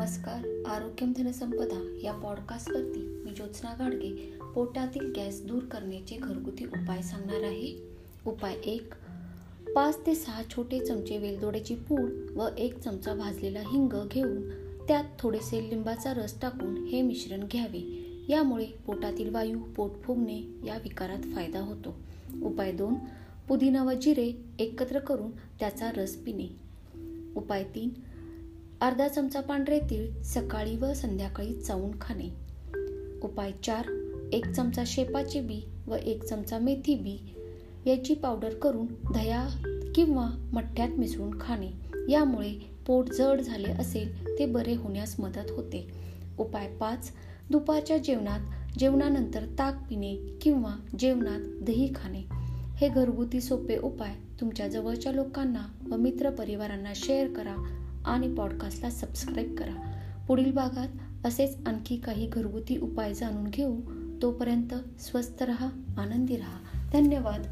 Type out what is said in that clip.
नमस्कार आरोग्यम धनसंपदा या पॉडकास्टवरती मी ज्योत्स्ना गाडगे पोटातील गॅस दूर करण्याचे घरगुती उपाय सांगणार आहे. उपाय एक पाच ते सहा छोटे चमचे वेलदोड्याची पूड व एक चमचा भाजलेला हिंग घेऊन त्यात थोडेसे लिंबाचा रस टाकून हे मिश्रण घ्यावे. यामुळे पोटातील वायू पोट फुगणे या विकारात फायदा होतो. उपाय दोन पुदिना व जिरे एकत्र करून त्याचा रस पिणे. उपाय तीन अर्धा चमचा पांढरे तीळ सकाळी व संध्याकाळी चावून खाणे. उपाय चार एक चमचा शेपाचे बी व एक चमचा मेथी बी याची पावडर करून दह्या किंवा मठ्ठ्यात मिसळून खाणे. यामुळे पोट जड झाले असेल ते बरे होण्यास मदत होते. उपाय पाच दुपारच्या जेवणात जेवणानंतर ताक पिणे किंवा जेवणात दही खाणे. हे घरगुती सोपे उपाय तुमच्या जवळच्या लोकांना व मित्र परिवारांना शेअर करा. आणि पॉडकास्टला सबस्क्राईब करा. पुढील भागात असेच आणखी काही घरगुती उपाय जाणून घेऊ. तोपर्यंत स्वस्थ रहा आनंदी रहा. धन्यवाद.